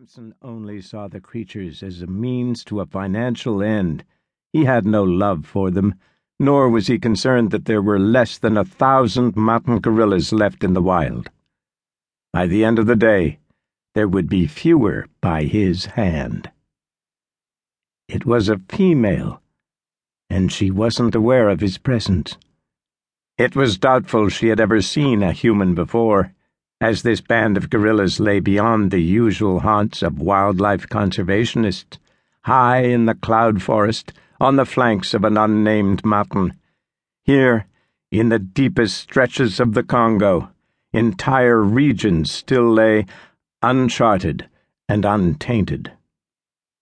Samson only saw the creatures as a means to a financial end. He had no love for them, nor was he concerned that there were less than a thousand mountain gorillas left in the wild. By the end of the day, there would be fewer by his hand. It was a female, and she wasn't aware of his presence. It was doubtful she had ever seen a human before as this band of gorillas lay beyond the usual haunts of wildlife conservationists, high in the cloud forest on the flanks of an unnamed mountain. Here, in the deepest stretches of the Congo, entire regions still lay uncharted and untainted.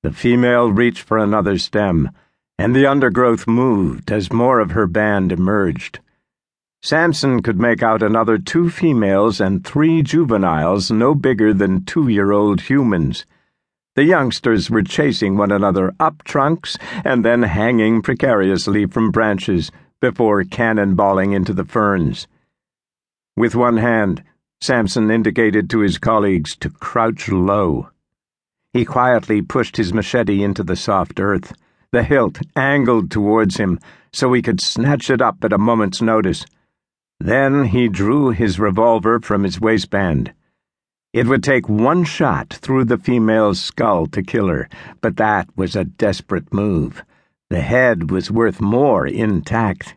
The female reached for another stem, and the undergrowth moved as more of her band emerged. Samson could make out another two females and three juveniles no bigger than two year old humans. The youngsters were chasing one another up trunks and then hanging precariously from branches before cannonballing into the ferns. With one hand, Samson indicated to his colleagues to crouch low. He quietly pushed his machete into the soft earth, the hilt angled towards him so he could snatch it up at a moment's notice. Then he drew his revolver from his waistband. It would take one shot through the female's skull to kill her, but that was a desperate move. The head was worth more intact.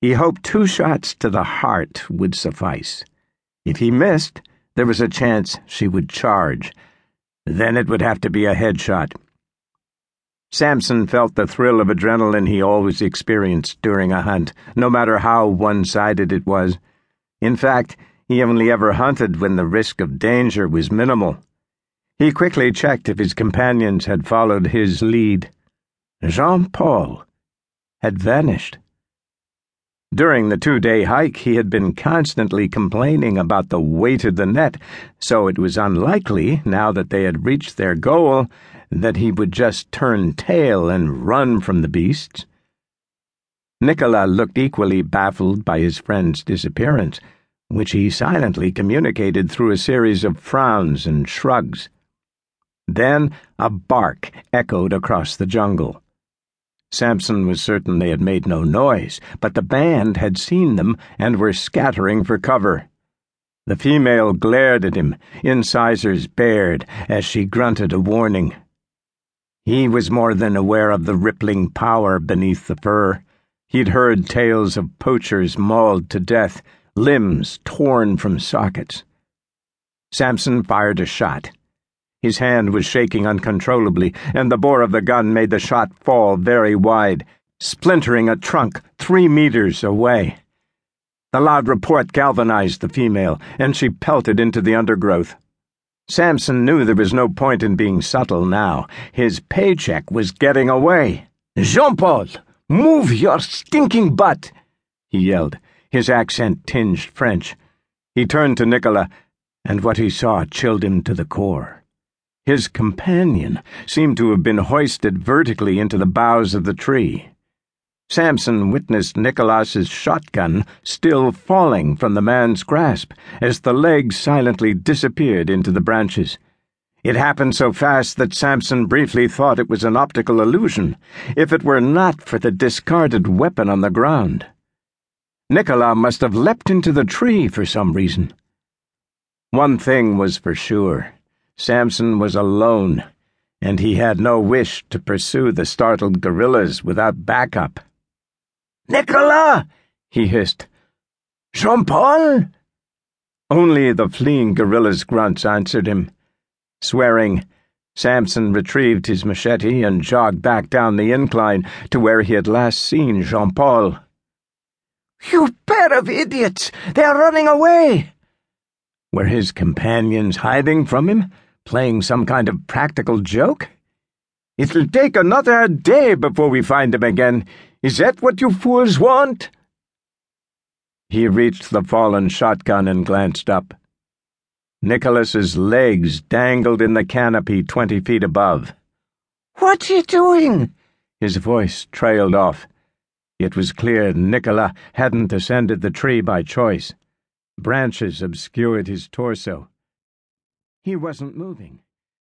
He hoped two shots to the heart would suffice. If he missed, there was a chance she would charge. Then it would have to be a headshot. Samson felt the thrill of adrenaline he always experienced during a hunt, no matter how one sided it was. In fact, he only ever hunted when the risk of danger was minimal. He quickly checked if his companions had followed his lead. Jean Paul had vanished. During the two day hike, he had been constantly complaining about the weight of the net, so it was unlikely, now that they had reached their goal, that he would just turn tail and run from the beasts. Nicola looked equally baffled by his friend's disappearance, which he silently communicated through a series of frowns and shrugs. Then a bark echoed across the jungle. Samson was certain they had made no noise, but the band had seen them and were scattering for cover. The female glared at him, incisors bared, as she grunted a warning. He was more than aware of the rippling power beneath the fur. He'd heard tales of poachers mauled to death, limbs torn from sockets. Samson fired a shot. His hand was shaking uncontrollably, and the bore of the gun made the shot fall very wide, splintering a trunk three meters away. The loud report galvanized the female, and she pelted into the undergrowth. Samson knew there was no point in being subtle now. His paycheck was getting away. Jean Paul, move your stinking butt! he yelled, his accent tinged French. He turned to Nicola, and what he saw chilled him to the core. His companion seemed to have been hoisted vertically into the boughs of the tree. Samson witnessed Nicola's shotgun still falling from the man's grasp as the leg silently disappeared into the branches. It happened so fast that Samson briefly thought it was an optical illusion, if it were not for the discarded weapon on the ground. Nicola must have leapt into the tree for some reason. One thing was for sure Samson was alone, and he had no wish to pursue the startled gorillas without backup. Nicola! he hissed. Jean Paul? Only the fleeing gorilla's grunts answered him. Swearing, Samson retrieved his machete and jogged back down the incline to where he had last seen Jean Paul. You pair of idiots! They are running away! Were his companions hiding from him, playing some kind of practical joke? It'll take another day before we find him again. Is that what you fools want? He reached the fallen shotgun and glanced up. Nicola's legs dangled in the canopy twenty feet above. What you doing? His voice trailed off. It was clear Nicola hadn't ascended the tree by choice. Branches obscured his torso. He wasn't moving.